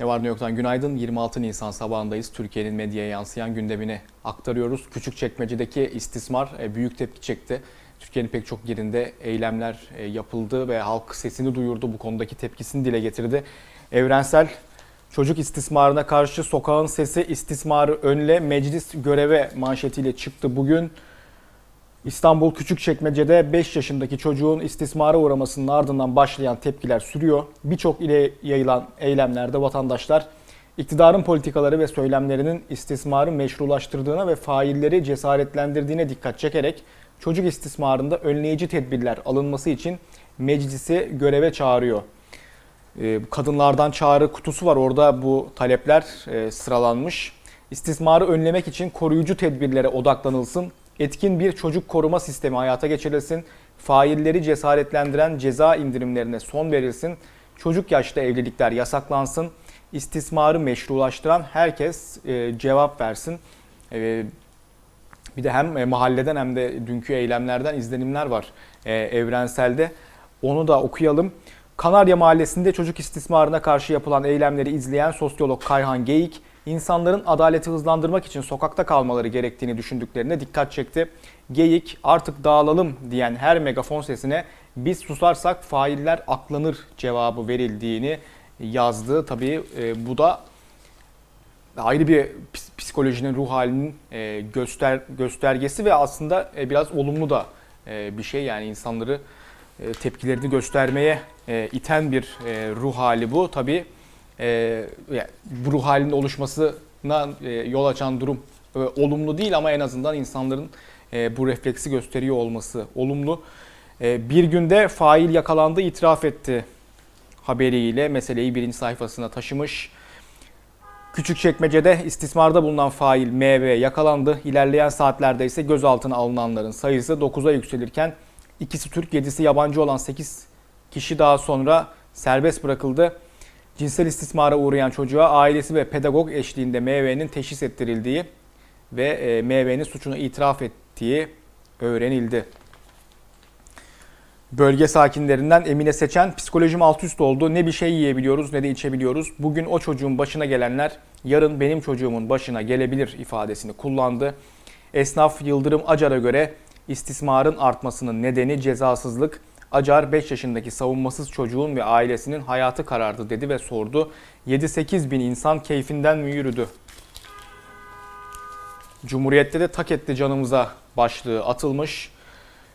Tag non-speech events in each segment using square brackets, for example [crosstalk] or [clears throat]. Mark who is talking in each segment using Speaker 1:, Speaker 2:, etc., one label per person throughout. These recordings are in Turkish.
Speaker 1: Ne var ne yoktan günaydın. 26 Nisan sabahındayız. Türkiye'nin medyaya yansıyan gündemini aktarıyoruz. Küçükçekmece'deki istismar e, büyük tepki çekti. Türkiye'nin pek çok yerinde eylemler e, yapıldı ve halk sesini duyurdu. Bu konudaki tepkisini dile getirdi. Evrensel çocuk istismarına karşı sokağın sesi istismarı önle meclis göreve manşetiyle çıktı bugün. İstanbul Küçükçekmece'de 5 yaşındaki çocuğun istismara uğramasının ardından başlayan tepkiler sürüyor. Birçok ile yayılan eylemlerde vatandaşlar iktidarın politikaları ve söylemlerinin istismarı meşrulaştırdığına ve failleri cesaretlendirdiğine dikkat çekerek çocuk istismarında önleyici tedbirler alınması için meclisi göreve çağırıyor. Ee, Kadınlardan çağrı kutusu var orada bu talepler e, sıralanmış. İstismarı önlemek için koruyucu tedbirlere odaklanılsın. Etkin bir çocuk koruma sistemi hayata geçirilsin. Failleri cesaretlendiren ceza indirimlerine son verilsin. Çocuk yaşta evlilikler yasaklansın. İstismarı meşrulaştıran herkes e, cevap versin. E, bir de hem e, mahalleden hem de dünkü eylemlerden izlenimler var evrenselde. Onu da okuyalım. Kanarya Mahallesi'nde çocuk istismarına karşı yapılan eylemleri izleyen sosyolog Kayhan Geyik, insanların adaleti hızlandırmak için sokakta kalmaları gerektiğini düşündüklerine dikkat çekti. Geyik artık dağılalım diyen her megafon sesine biz susarsak failler aklanır cevabı verildiğini yazdı. Tabii e, bu da ayrı bir psikolojinin ruh halinin e, göster göstergesi ve aslında e, biraz olumlu da bir şey yani insanları tepkilerini göstermeye iten bir ruh hali bu. Tabii yani bu ruh halinin oluşmasına yol açan durum olumlu değil ama en azından insanların bu refleksi gösteriyor olması olumlu. Bir günde fail yakalandı itiraf etti haberiyle meseleyi birinci sayfasına taşımış. Küçükçekmece'de istismarda bulunan fail MV yakalandı. İlerleyen saatlerde ise gözaltına alınanların sayısı 9'a yükselirken ikisi Türk, 7'si yabancı olan 8 kişi daha sonra serbest bırakıldı. Cinsel istismara uğrayan çocuğa ailesi ve pedagog eşliğinde MV'nin teşhis ettirildiği ve e, MV'nin suçunu itiraf ettiği öğrenildi. Bölge sakinlerinden Emine Seçen psikolojim alt üst oldu. Ne bir şey yiyebiliyoruz ne de içebiliyoruz. Bugün o çocuğun başına gelenler yarın benim çocuğumun başına gelebilir ifadesini kullandı. Esnaf Yıldırım Acar'a göre istismarın artmasının nedeni cezasızlık. Acar 5 yaşındaki savunmasız çocuğun ve ailesinin hayatı karardı dedi ve sordu. 7-8 bin insan keyfinden mi yürüdü? Cumhuriyette de tak etti canımıza başlığı atılmış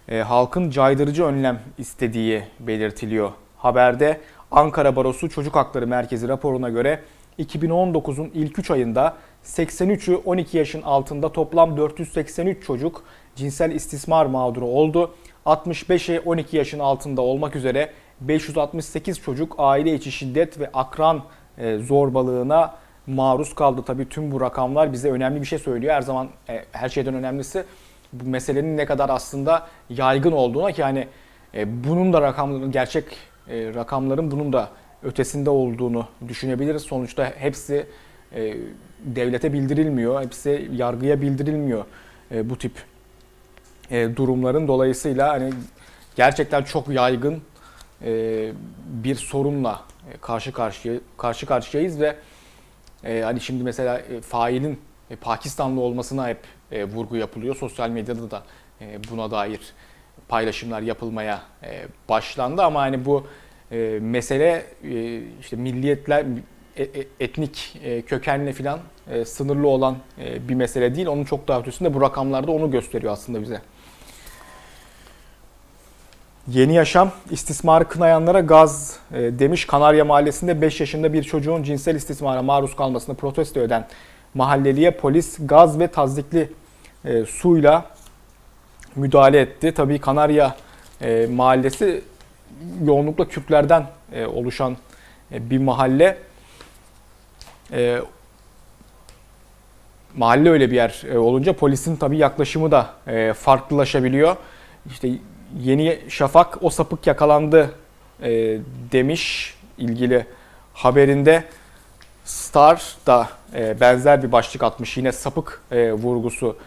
Speaker 1: e, halkın caydırıcı önlem istediği belirtiliyor. Haberde Ankara Barosu Çocuk Hakları Merkezi raporuna göre 2019'un ilk 3 ayında 83'ü 12 yaşın altında toplam 483 çocuk cinsel istismar mağduru oldu. 65'i 12 yaşın altında olmak üzere 568 çocuk aile içi şiddet ve akran e, zorbalığına maruz kaldı. Tabii tüm bu rakamlar bize önemli bir şey söylüyor. Her zaman e, her şeyden önemlisi bu meselenin ne kadar aslında yaygın olduğuna ki hani e, bunun da rakamların gerçek rakamların bunun da ötesinde olduğunu düşünebiliriz. Sonuçta hepsi devlete bildirilmiyor, hepsi yargıya bildirilmiyor bu tip e, durumların dolayısıyla hani gerçekten çok yaygın e, bir sorunla e, karşı karşıya karşı karşıyayız ve e, hani şimdi mesela e, failin e, Pakistanlı olmasına hep e, vurgu yapılıyor. Sosyal medyada da e, buna dair paylaşımlar yapılmaya e, başlandı ama hani bu e, mesele e, işte milliyetler e, e, etnik kökenle filan sınırlı olan bir mesele değil. Onun çok daha ötesinde bu rakamlarda onu gösteriyor aslında bize. Yeni Yaşam istismarı kınayanlara gaz e, demiş. Kanarya Mahallesi'nde 5 yaşında bir çocuğun cinsel istismara maruz kalmasını protesto eden mahalleliye polis gaz ve tazdikli e, suyla müdahale etti. Tabii Kanarya e, mahallesi yoğunlukla Kürtlerden oluşan bir mahalle. Mahalle öyle bir yer olunca polisin tabii yaklaşımı da farklılaşabiliyor. İşte Yeni Şafak o sapık yakalandı e, demiş ilgili haberinde. Star da e, benzer bir başlık atmış. Yine sapık e, vurgusu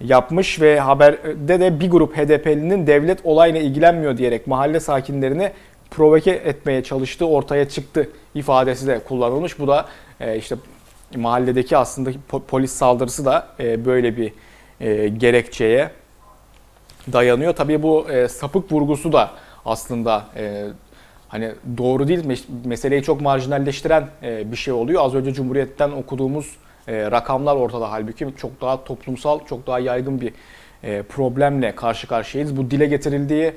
Speaker 1: yapmış ve haberde de bir grup HDP'linin devlet olayla ilgilenmiyor diyerek mahalle sakinlerini provoke etmeye çalıştığı ortaya çıktı ifadesi de kullanılmış. Bu da e, işte mahalledeki aslında po- polis saldırısı da e, böyle bir e, gerekçeye dayanıyor. Tabii bu e, sapık vurgusu da aslında e, hani doğru değil mes- meseleyi çok marjinalleştiren e, bir şey oluyor. Az önce Cumhuriyet'ten okuduğumuz e, rakamlar ortada halbuki çok daha toplumsal, çok daha yaygın bir e, problemle karşı karşıyayız. Bu dile getirildiği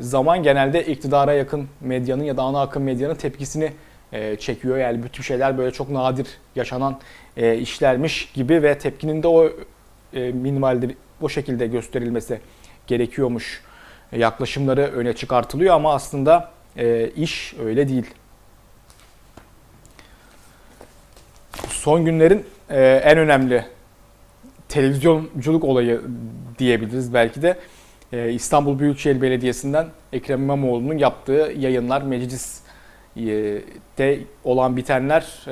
Speaker 1: zaman genelde iktidara yakın medyanın ya da ana akım medyanın tepkisini e, çekiyor. Yani bütün şeyler böyle çok nadir yaşanan e, işlermiş gibi ve tepkinin de o e, minimaldir o şekilde gösterilmesi gerekiyormuş yaklaşımları öne çıkartılıyor ama aslında e, iş öyle değil. Son günlerin e, en önemli televizyonculuk olayı diyebiliriz belki de e, İstanbul Büyükşehir Belediyesi'nden Ekrem İmamoğlu'nun yaptığı yayınlar meclis de olan bitenler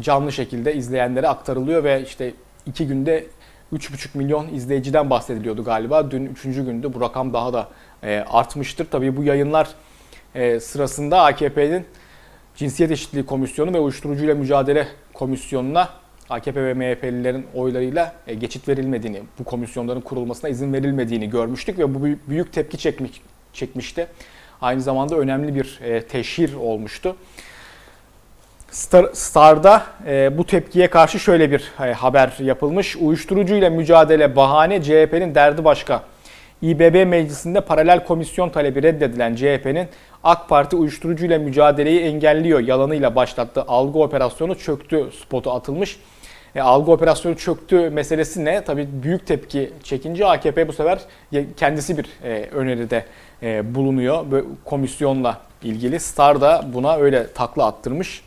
Speaker 1: canlı şekilde izleyenlere aktarılıyor ve işte iki günde 3,5 milyon izleyiciden bahsediliyordu galiba. Dün üçüncü gündü bu rakam daha da e, artmıştır. Tabii bu yayınlar e, sırasında AKP'nin Cinsiyet Eşitliği Komisyonu ve Uyuşturucuyla Mücadele Komisyonu'na AKP ve MHP'lilerin oylarıyla e, geçit verilmediğini, bu komisyonların kurulmasına izin verilmediğini görmüştük ve bu büyük tepki çekmiş, çekmişti. Aynı zamanda önemli bir teşhir olmuştu. Star, Star'da e, bu tepkiye karşı şöyle bir e, haber yapılmış. Uyuşturucuyla mücadele bahane CHP'nin derdi başka. İBB meclisinde paralel komisyon talebi reddedilen CHP'nin AK Parti uyuşturucuyla mücadeleyi engelliyor yalanıyla başlattığı algı operasyonu çöktü spotu atılmış. E, algı operasyonu çöktü meselesi ne? Tabii büyük tepki çekince AKP bu sefer kendisi bir e, öneride e, bulunuyor. Böyle komisyonla ilgili. Star da buna öyle takla attırmış.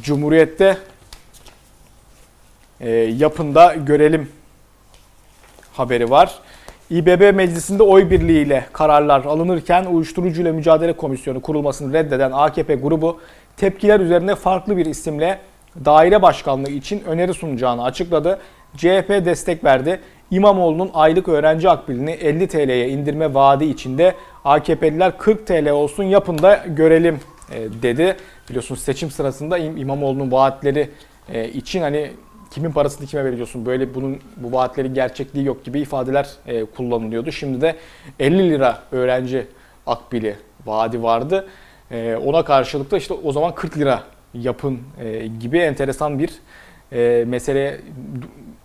Speaker 1: Cumhuriyet'te e, yapında görelim haberi var. İBB meclisinde oy birliğiyle kararlar alınırken uyuşturucuyla mücadele komisyonu kurulmasını reddeden AKP grubu tepkiler üzerine farklı bir isimle daire başkanlığı için öneri sunacağını açıkladı. CHP destek verdi. İmamoğlu'nun aylık öğrenci akbilini 50 TL'ye indirme vaadi içinde AKP'liler 40 TL olsun yapın da görelim dedi. Biliyorsunuz seçim sırasında İmamoğlu'nun vaatleri e, için hani kimin parasını kime veriyorsun böyle bunun bu vaatlerin gerçekliği yok gibi ifadeler e, kullanılıyordu. Şimdi de 50 lira öğrenci akbili vaadi vardı. Ona karşılık da işte o zaman 40 lira yapın gibi enteresan bir mesele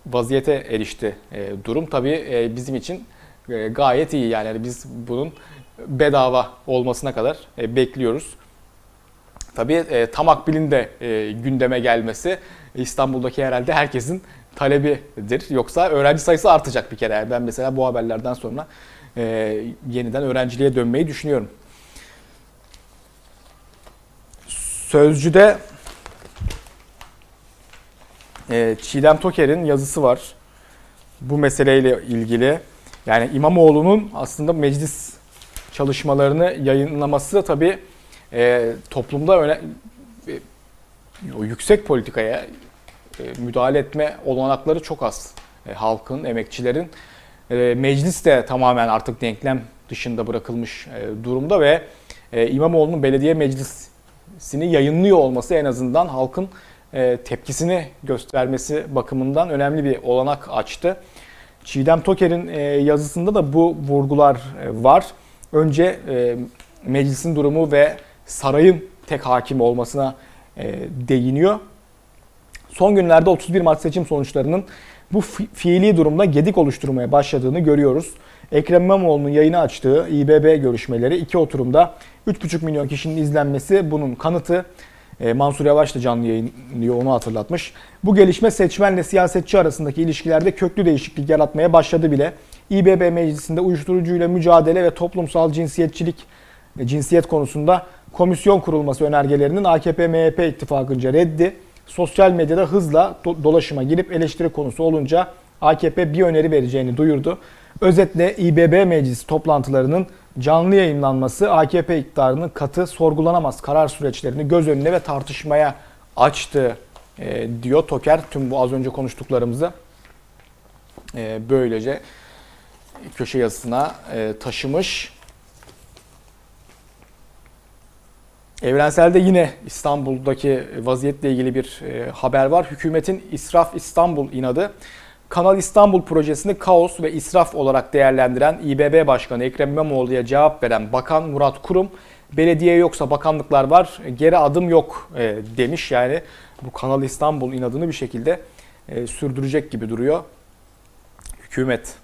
Speaker 1: vaziyete erişti durum. Tabii bizim için gayet iyi yani biz bunun bedava olmasına kadar bekliyoruz. Tabii e, tam akbilin de e, gündeme gelmesi İstanbul'daki herhalde herkesin talebidir. Yoksa öğrenci sayısı artacak bir kere. ben mesela bu haberlerden sonra e, yeniden öğrenciliğe dönmeyi düşünüyorum. Sözcü'de e, Çiğdem Toker'in yazısı var. Bu meseleyle ilgili. Yani İmamoğlu'nun aslında meclis çalışmalarını yayınlaması tabii e, toplumda öne, e, o yüksek politikaya e, müdahale etme olanakları çok az. E, halkın, emekçilerin. E, meclis de tamamen artık denklem dışında bırakılmış e, durumda ve e, İmamoğlu'nun belediye meclisini yayınlıyor olması en azından halkın e, tepkisini göstermesi bakımından önemli bir olanak açtı. Çiğdem Toker'in e, yazısında da bu vurgular e, var. Önce e, meclisin durumu ve sarayın tek hakim olmasına e, değiniyor. Son günlerde 31 Mart seçim sonuçlarının bu fi- fiili durumda gedik oluşturmaya başladığını görüyoruz. Ekrem İmamoğlu'nun yayını açtığı İBB görüşmeleri iki oturumda 3,5 milyon kişinin izlenmesi bunun kanıtı. E, Mansur Yavaş da canlı yayınlıyor onu hatırlatmış. Bu gelişme seçmenle siyasetçi arasındaki ilişkilerde köklü değişiklik yaratmaya başladı bile. İBB meclisinde uyuşturucuyla mücadele ve toplumsal cinsiyetçilik, e, cinsiyet konusunda komisyon kurulması önergelerinin AKP-MHP ittifakınca reddi, sosyal medyada hızla do- dolaşıma girip eleştiri konusu olunca AKP bir öneri vereceğini duyurdu. Özetle İBB meclisi toplantılarının canlı yayınlanması AKP iktidarının katı sorgulanamaz karar süreçlerini göz önüne ve tartışmaya açtı e, diyor Toker. Tüm bu az önce konuştuklarımızı e, böylece köşe yazısına e, taşımış. Evrenselde yine İstanbul'daki vaziyetle ilgili bir e, haber var. Hükümetin İsraf İstanbul inadı Kanal İstanbul projesini kaos ve israf olarak değerlendiren İBB Başkanı Ekrem İmamoğlu'ya cevap veren Bakan Murat Kurum, belediye yoksa bakanlıklar var, geri adım yok e, demiş. Yani bu Kanal İstanbul inadını bir şekilde e, sürdürecek gibi duruyor hükümet.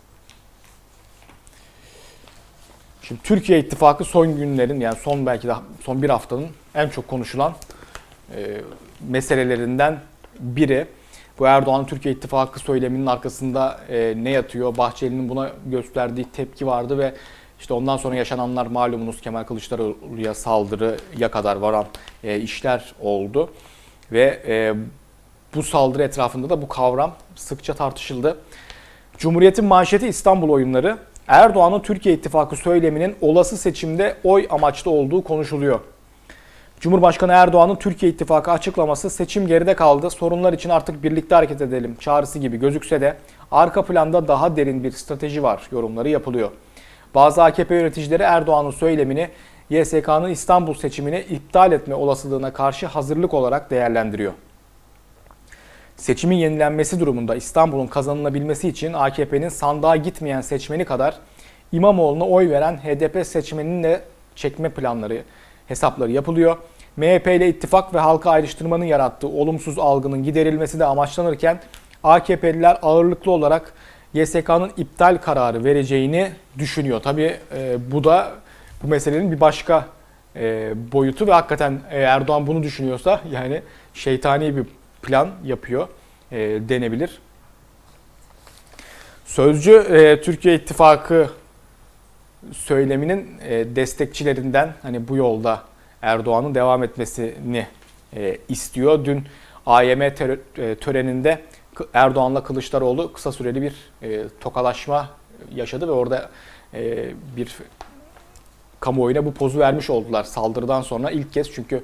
Speaker 1: Şimdi Türkiye İttifakı son günlerin yani son belki de son bir haftanın en çok konuşulan e, meselelerinden biri. Bu Erdoğan'ın Türkiye İttifakı söyleminin arkasında e, ne yatıyor? Bahçeli'nin buna gösterdiği tepki vardı ve işte ondan sonra yaşananlar malumunuz Kemal Kılıçdaroğlu'ya saldırıya kadar varan e, işler oldu. Ve e, bu saldırı etrafında da bu kavram sıkça tartışıldı. Cumhuriyet'in manşeti İstanbul oyunları. Erdoğan'ın Türkiye İttifakı söyleminin olası seçimde oy amaçlı olduğu konuşuluyor. Cumhurbaşkanı Erdoğan'ın Türkiye İttifakı açıklaması seçim geride kaldı, sorunlar için artık birlikte hareket edelim çağrısı gibi gözükse de arka planda daha derin bir strateji var yorumları yapılıyor. Bazı AKP yöneticileri Erdoğan'ın söylemini YSK'nın İstanbul seçimini iptal etme olasılığına karşı hazırlık olarak değerlendiriyor. Seçimin yenilenmesi durumunda İstanbul'un kazanılabilmesi için AKP'nin sandığa gitmeyen seçmeni kadar İmamoğlu'na oy veren HDP seçmenini çekme planları, hesapları yapılıyor. MHP ile ittifak ve halka ayrıştırmanın yarattığı olumsuz algının giderilmesi de amaçlanırken AKP'liler ağırlıklı olarak YSK'nın iptal kararı vereceğini düşünüyor. Tabii e, bu da bu meselenin bir başka e, boyutu ve hakikaten Erdoğan bunu düşünüyorsa yani şeytani bir plan yapıyor e, denebilir. Sözcü e, Türkiye İttifakı söyleminin e, destekçilerinden hani bu yolda Erdoğan'ın devam etmesini e, istiyor. Dün AYM e, töreninde Erdoğan'la Kılıçdaroğlu kısa süreli bir e, tokalaşma yaşadı ve orada e, bir kamuoyuna bu pozu vermiş oldular saldırıdan sonra ilk kez çünkü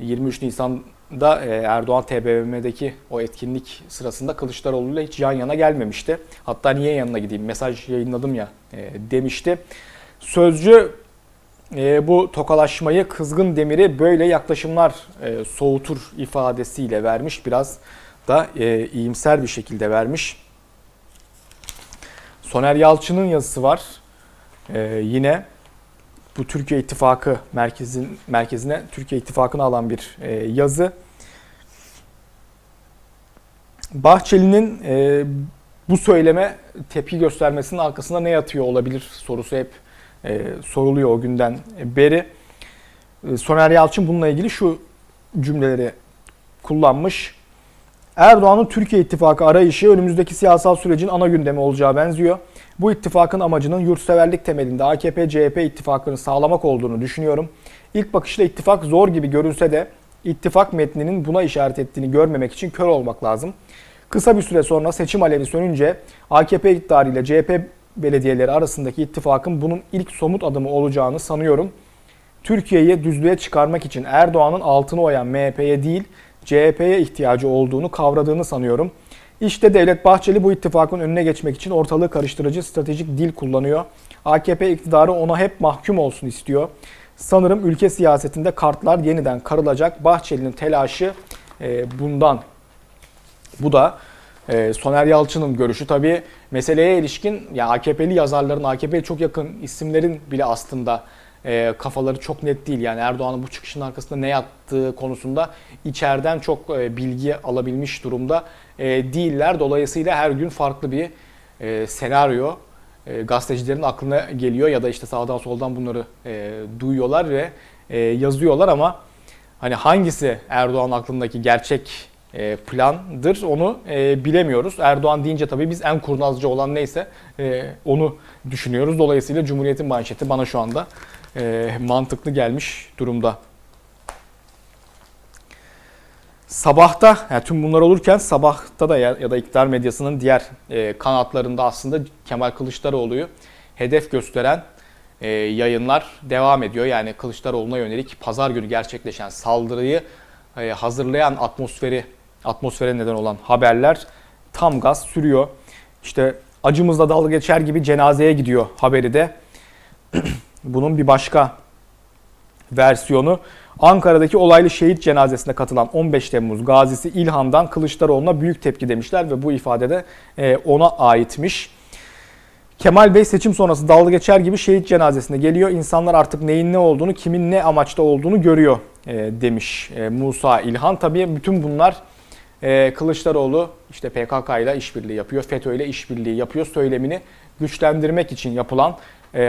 Speaker 1: 23 Nisan'da e, Erdoğan TBMM'deki o etkinlik sırasında Kılıçdaroğlu ile hiç yan yana gelmemişti. Hatta niye yanına gideyim mesaj yayınladım ya e, demişti. Sözcü e, bu tokalaşmayı kızgın demiri böyle yaklaşımlar soğutur ifadesiyle vermiş. Biraz da iyimser bir şekilde vermiş. Soner Yalçın'ın yazısı var. Yine bu Türkiye İttifakı merkezin merkezine Türkiye İttifakı'nı alan bir e, yazı. Bahçeli'nin e, bu söyleme tepki göstermesinin arkasında ne yatıyor olabilir sorusu hep e, soruluyor o günden beri. E, Soner Yalçın bununla ilgili şu cümleleri kullanmış. Erdoğan'ın Türkiye İttifakı arayışı önümüzdeki siyasal sürecin ana gündemi olacağı benziyor. Bu ittifakın amacının yurtseverlik temelinde AKP-CHP ittifakını sağlamak olduğunu düşünüyorum. İlk bakışta ittifak zor gibi görünse de ittifak metninin buna işaret ettiğini görmemek için kör olmak lazım. Kısa bir süre sonra seçim alevi sönünce AKP iktidarı ile CHP belediyeleri arasındaki ittifakın bunun ilk somut adımı olacağını sanıyorum. Türkiye'yi düzlüğe çıkarmak için Erdoğan'ın altını oyan MHP'ye değil CHP'ye ihtiyacı olduğunu kavradığını sanıyorum. İşte Devlet Bahçeli bu ittifakın önüne geçmek için ortalığı karıştırıcı stratejik dil kullanıyor. AKP iktidarı ona hep mahkum olsun istiyor. Sanırım ülke siyasetinde kartlar yeniden karılacak. Bahçeli'nin telaşı e, bundan. Bu da e, Soner Yalçın'ın görüşü tabii meseleye ilişkin ya AKP'li yazarların, AKP'ye çok yakın isimlerin bile aslında e, kafaları çok net değil. Yani Erdoğan'ın bu çıkışın arkasında ne yattığı konusunda içeriden çok bilgi alabilmiş durumda e, değiller. Dolayısıyla her gün farklı bir e, senaryo e, gazetecilerin aklına geliyor ya da işte sağdan soldan bunları e, duyuyorlar ve e, yazıyorlar ama hani hangisi Erdoğan aklındaki gerçek e, plandır onu e, bilemiyoruz. Erdoğan deyince tabii biz en kurnazcı olan neyse e, onu düşünüyoruz. Dolayısıyla Cumhuriyet'in manşeti bana şu anda e, mantıklı gelmiş durumda. Sabahta, yani tüm bunlar olurken sabahta da ya, ya da iktidar medyasının diğer e, kanatlarında aslında Kemal Kılıçdaroğlu'yu hedef gösteren e, yayınlar devam ediyor. Yani Kılıçdaroğlu'na yönelik pazar günü gerçekleşen saldırıyı e, hazırlayan atmosferi, atmosfere neden olan haberler tam gaz sürüyor. İşte acımızla dalga geçer gibi cenazeye gidiyor haberi de. [clears throat] Bunun bir başka versiyonu Ankara'daki olaylı şehit cenazesine katılan 15 Temmuz gazisi İlhan'dan Kılıçdaroğlu'na büyük tepki demişler ve bu ifadede e, ona aitmiş. Kemal Bey seçim sonrası dalga geçer gibi şehit cenazesine geliyor. İnsanlar artık neyin ne olduğunu, kimin ne amaçta olduğunu görüyor e, demiş e, Musa İlhan. Tabii bütün bunlar Kılıçdaroğlu işte PKK ile işbirliği yapıyor, FETÖ ile işbirliği yapıyor söylemini güçlendirmek için yapılan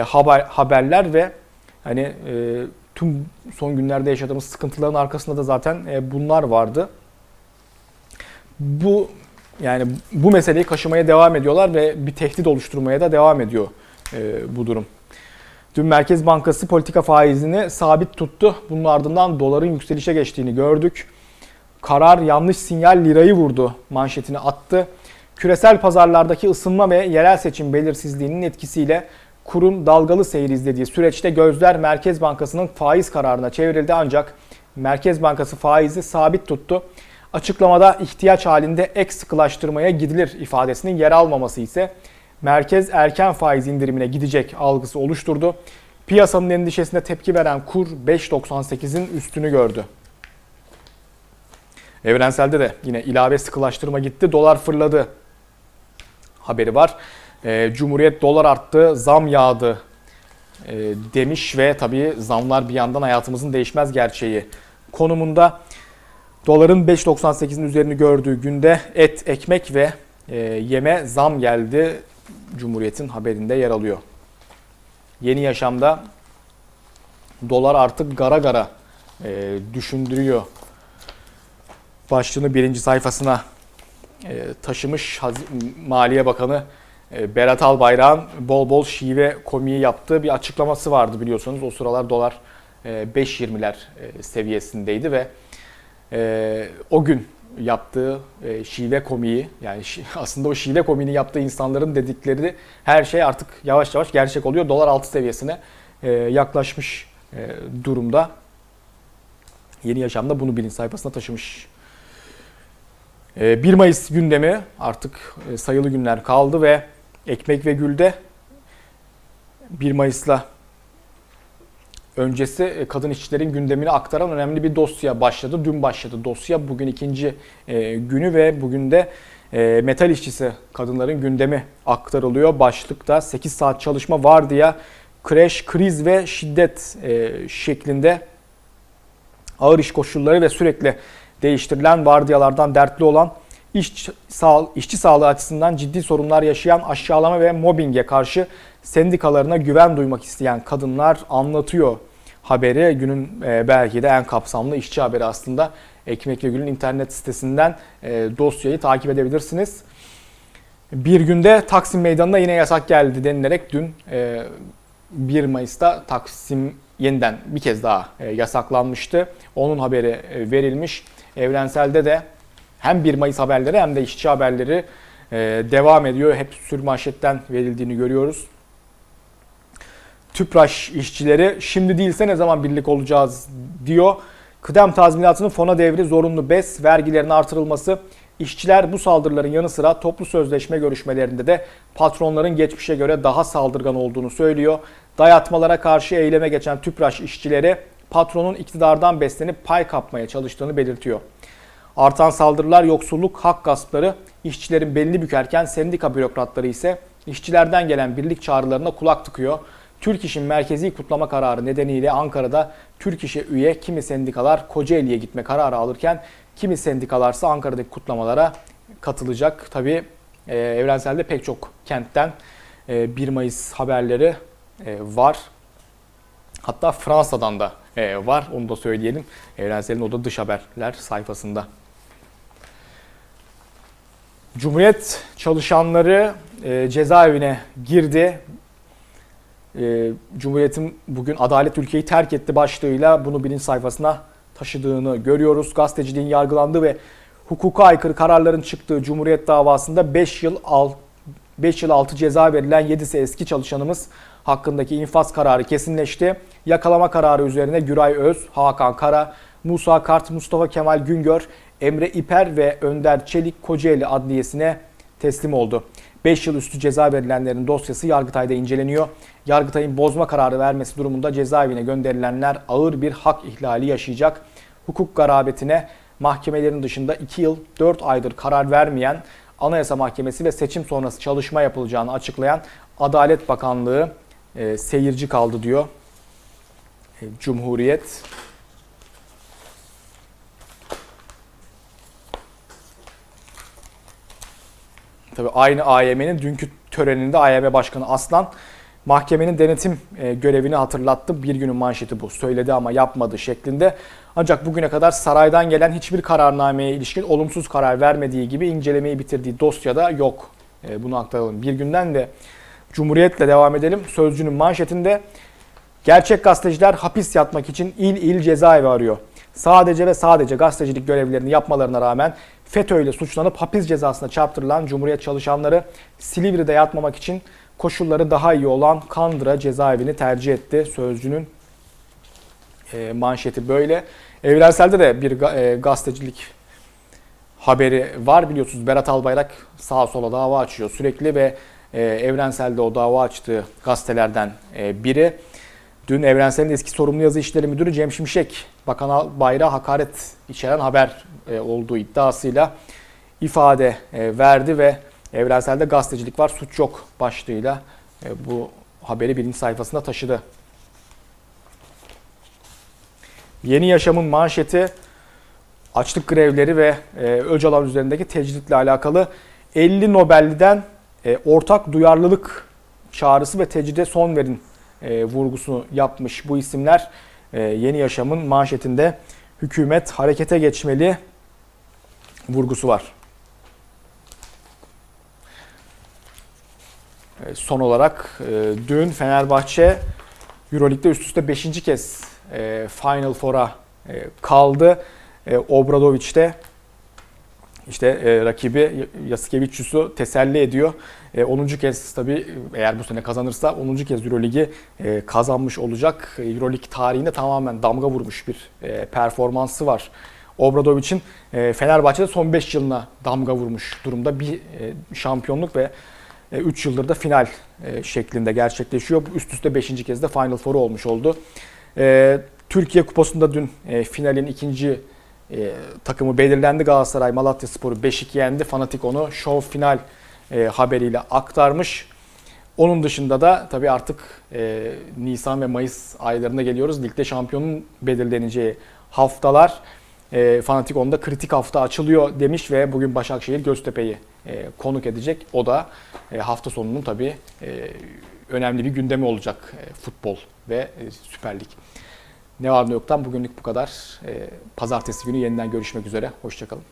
Speaker 1: haber haberler ve hani tüm son günlerde yaşadığımız sıkıntıların arkasında da zaten e, bunlar vardı. Bu yani bu meseleyi kaşımaya devam ediyorlar ve bir tehdit oluşturmaya da devam ediyor e, bu durum. Dün Merkez Bankası politika faizini sabit tuttu. Bunun ardından doların yükselişe geçtiğini gördük. Karar yanlış sinyal lirayı vurdu manşetini attı. Küresel pazarlardaki ısınma ve yerel seçim belirsizliğinin etkisiyle kurun dalgalı seyir izlediği süreçte gözler Merkez Bankası'nın faiz kararına çevrildi ancak Merkez Bankası faizi sabit tuttu. Açıklamada ihtiyaç halinde ek sıkılaştırmaya gidilir ifadesinin yer almaması ise merkez erken faiz indirimine gidecek algısı oluşturdu. Piyasanın endişesine tepki veren kur 5.98'in üstünü gördü. Evrenselde de yine ilave sıkılaştırma gitti. Dolar fırladı. Haberi var. E, Cumhuriyet dolar arttı, zam yağdı e, demiş ve tabii zamlar bir yandan hayatımızın değişmez gerçeği konumunda. Doların 5.98'in üzerini gördüğü günde et, ekmek ve e, yeme zam geldi. Cumhuriyet'in haberinde yer alıyor. Yeni yaşamda dolar artık gara gara e, düşündürüyor. Başlığını birinci sayfasına e, taşımış Maliye Bakanı Berat Albayrak'ın bol bol şive komiği yaptığı bir açıklaması vardı biliyorsunuz. O sıralar dolar e, 5.20'ler e, seviyesindeydi ve e, o gün yaptığı e, şive komiği yani [laughs] aslında o şive komiğini yaptığı insanların dedikleri her şey artık yavaş yavaş gerçek oluyor. Dolar 6 seviyesine e, yaklaşmış e, durumda. Yeni Yaşam'da bunu bilinç sayfasına taşımış. E, 1 Mayıs gündemi artık e, sayılı günler kaldı ve Ekmek ve Gül'de 1 Mayıs'la öncesi e, kadın işçilerin gündemini aktaran önemli bir dosya başladı. Dün başladı dosya. Bugün ikinci e, günü ve bugün de e, metal işçisi kadınların gündemi aktarılıyor. Başlıkta 8 saat çalışma var diye kreş, kriz ve şiddet şeklinde ağır iş koşulları ve sürekli değiştirilen vardiyalardan dertli olan iş sağ, işçi sağlığı açısından ciddi sorunlar yaşayan aşağılama ve mobbinge karşı sendikalarına güven duymak isteyen kadınlar anlatıyor haberi. Günün e, belki de en kapsamlı işçi haberi aslında. Ekmek ve Gül'ün internet sitesinden e, dosyayı takip edebilirsiniz. Bir günde Taksim Meydanı'na yine yasak geldi denilerek dün 1 e, Mayıs'ta Taksim yeniden bir kez daha yasaklanmıştı. Onun haberi verilmiş. Evrenselde de hem 1 Mayıs haberleri hem de işçi haberleri devam ediyor. Hep sür manşetten verildiğini görüyoruz. TÜPRAŞ işçileri şimdi değilse ne zaman birlik olacağız diyor. Kıdem tazminatının fona devri zorunlu BES vergilerin artırılması İşçiler bu saldırıların yanı sıra toplu sözleşme görüşmelerinde de patronların geçmişe göre daha saldırgan olduğunu söylüyor. Dayatmalara karşı eyleme geçen TÜPRAŞ işçileri patronun iktidardan beslenip pay kapmaya çalıştığını belirtiyor. Artan saldırılar, yoksulluk, hak gaspları işçilerin belini bükerken sendika bürokratları ise işçilerden gelen birlik çağrılarına kulak tıkıyor. Türk İş'in merkezi kutlama kararı nedeniyle Ankara'da Türk İş'e üye kimi sendikalar Kocaeli'ye gitme kararı alırken kimi sendikalarsa Ankara'daki kutlamalara katılacak. Tabi e, evrenselde pek çok kentten e, 1 Mayıs haberleri e, var. Hatta Fransa'dan da var onu da söyleyelim. Evrensel'in o da dış haberler sayfasında. Cumhuriyet çalışanları e, cezaevine girdi. E, Cumhuriyet'in bugün Adalet Ülkeyi terk etti başlığıyla bunu bilinç sayfasına taşıdığını görüyoruz. Gazeteciliğin yargılandığı ve hukuka aykırı kararların çıktığı Cumhuriyet davasında 5 yıl 5 yıl 6 ceza verilen 7'si eski çalışanımız hakkındaki infaz kararı kesinleşti. Yakalama kararı üzerine Güray Öz, Hakan Kara, Musa Kart, Mustafa Kemal Güngör, Emre İper ve Önder Çelik Kocaeli Adliyesi'ne teslim oldu. 5 yıl üstü ceza verilenlerin dosyası Yargıtay'da inceleniyor. Yargıtay'ın bozma kararı vermesi durumunda cezaevine gönderilenler ağır bir hak ihlali yaşayacak. Hukuk garabetine mahkemelerin dışında 2 yıl 4 aydır karar vermeyen Anayasa Mahkemesi ve seçim sonrası çalışma yapılacağını açıklayan Adalet Bakanlığı e, seyirci kaldı diyor. E, Cumhuriyet. Tabii aynı AYM'nin dünkü töreninde AYM Başkanı Aslan mahkemenin denetim e, görevini hatırlattı. Bir günün manşeti bu. Söyledi ama yapmadı şeklinde. Ancak bugüne kadar saraydan gelen hiçbir kararnameye ilişkin olumsuz karar vermediği gibi incelemeyi bitirdiği dosyada yok. E, bunu aktaralım. Bir günden de Cumhuriyet'le devam edelim. Sözcünün manşetinde gerçek gazeteciler hapis yatmak için il il cezaevi arıyor. Sadece ve sadece gazetecilik görevlerini yapmalarına rağmen FETÖ ile suçlanıp hapis cezasına çarptırılan Cumhuriyet çalışanları Silivri'de yatmamak için koşulları daha iyi olan Kandıra cezaevini tercih etti. Sözcünün e, manşeti böyle. Evrenselde de bir e, gazetecilik haberi var biliyorsunuz. Berat Albayrak sağa sola dava açıyor sürekli ve e, Evrensel'de o dava açtığı gazetelerden e, biri. Dün Evrensel'in eski sorumlu yazı işleri müdürü Cem Şimşek, Bakan Albayrak'a hakaret içeren haber e, olduğu iddiasıyla ifade e, verdi ve Evrensel'de gazetecilik var, suç yok başlığıyla bu haberi birinci sayfasında taşıdı. Yeni Yaşam'ın manşeti açlık grevleri ve e, Öcalan üzerindeki tecritle alakalı 50 Nobel'den e, ortak duyarlılık çağrısı ve tecride son verin e, vurgusunu yapmış bu isimler. E, Yeni Yaşam'ın manşetinde hükümet harekete geçmeli vurgusu var. E, son olarak e, dün Fenerbahçe Euroleague'de üst üste 5. kez e, Final Four'a e, kaldı. E, Obradoviç'te işte e, rakibi Yasikevicius'u teselli ediyor. E, 10. kez tabii eğer bu sene kazanırsa 10. kez Euroligi e, kazanmış olacak. Euroleague tarihinde tamamen damga vurmuş bir e, performansı var. Obradovic'in e, Fenerbahçe'de son 5 yılına damga vurmuş durumda. Bir e, şampiyonluk ve 3 yıldır da final e, şeklinde gerçekleşiyor. Üst üste 5. kez de Final Four olmuş oldu. E, Türkiye Kupası'nda dün e, finalin ikinci e, takımı belirlendi. Galatasaray Malatya Sporu 5-2 yendi. Fanatik onu şov final e, haberiyle aktarmış. Onun dışında da tabii artık e, Nisan ve Mayıs aylarına geliyoruz. Ligde şampiyonun belirleneceği haftalar. E, Fanatik onda kritik hafta açılıyor demiş ve bugün Başakşehir Göztepe'yi e, konuk edecek. O da e, hafta sonunun tabii e, önemli bir gündemi olacak e, futbol ve e, Süper Lig. Ne var ne yoktan bugünlük bu kadar. E, pazartesi günü yeniden görüşmek üzere. Hoşçakalın.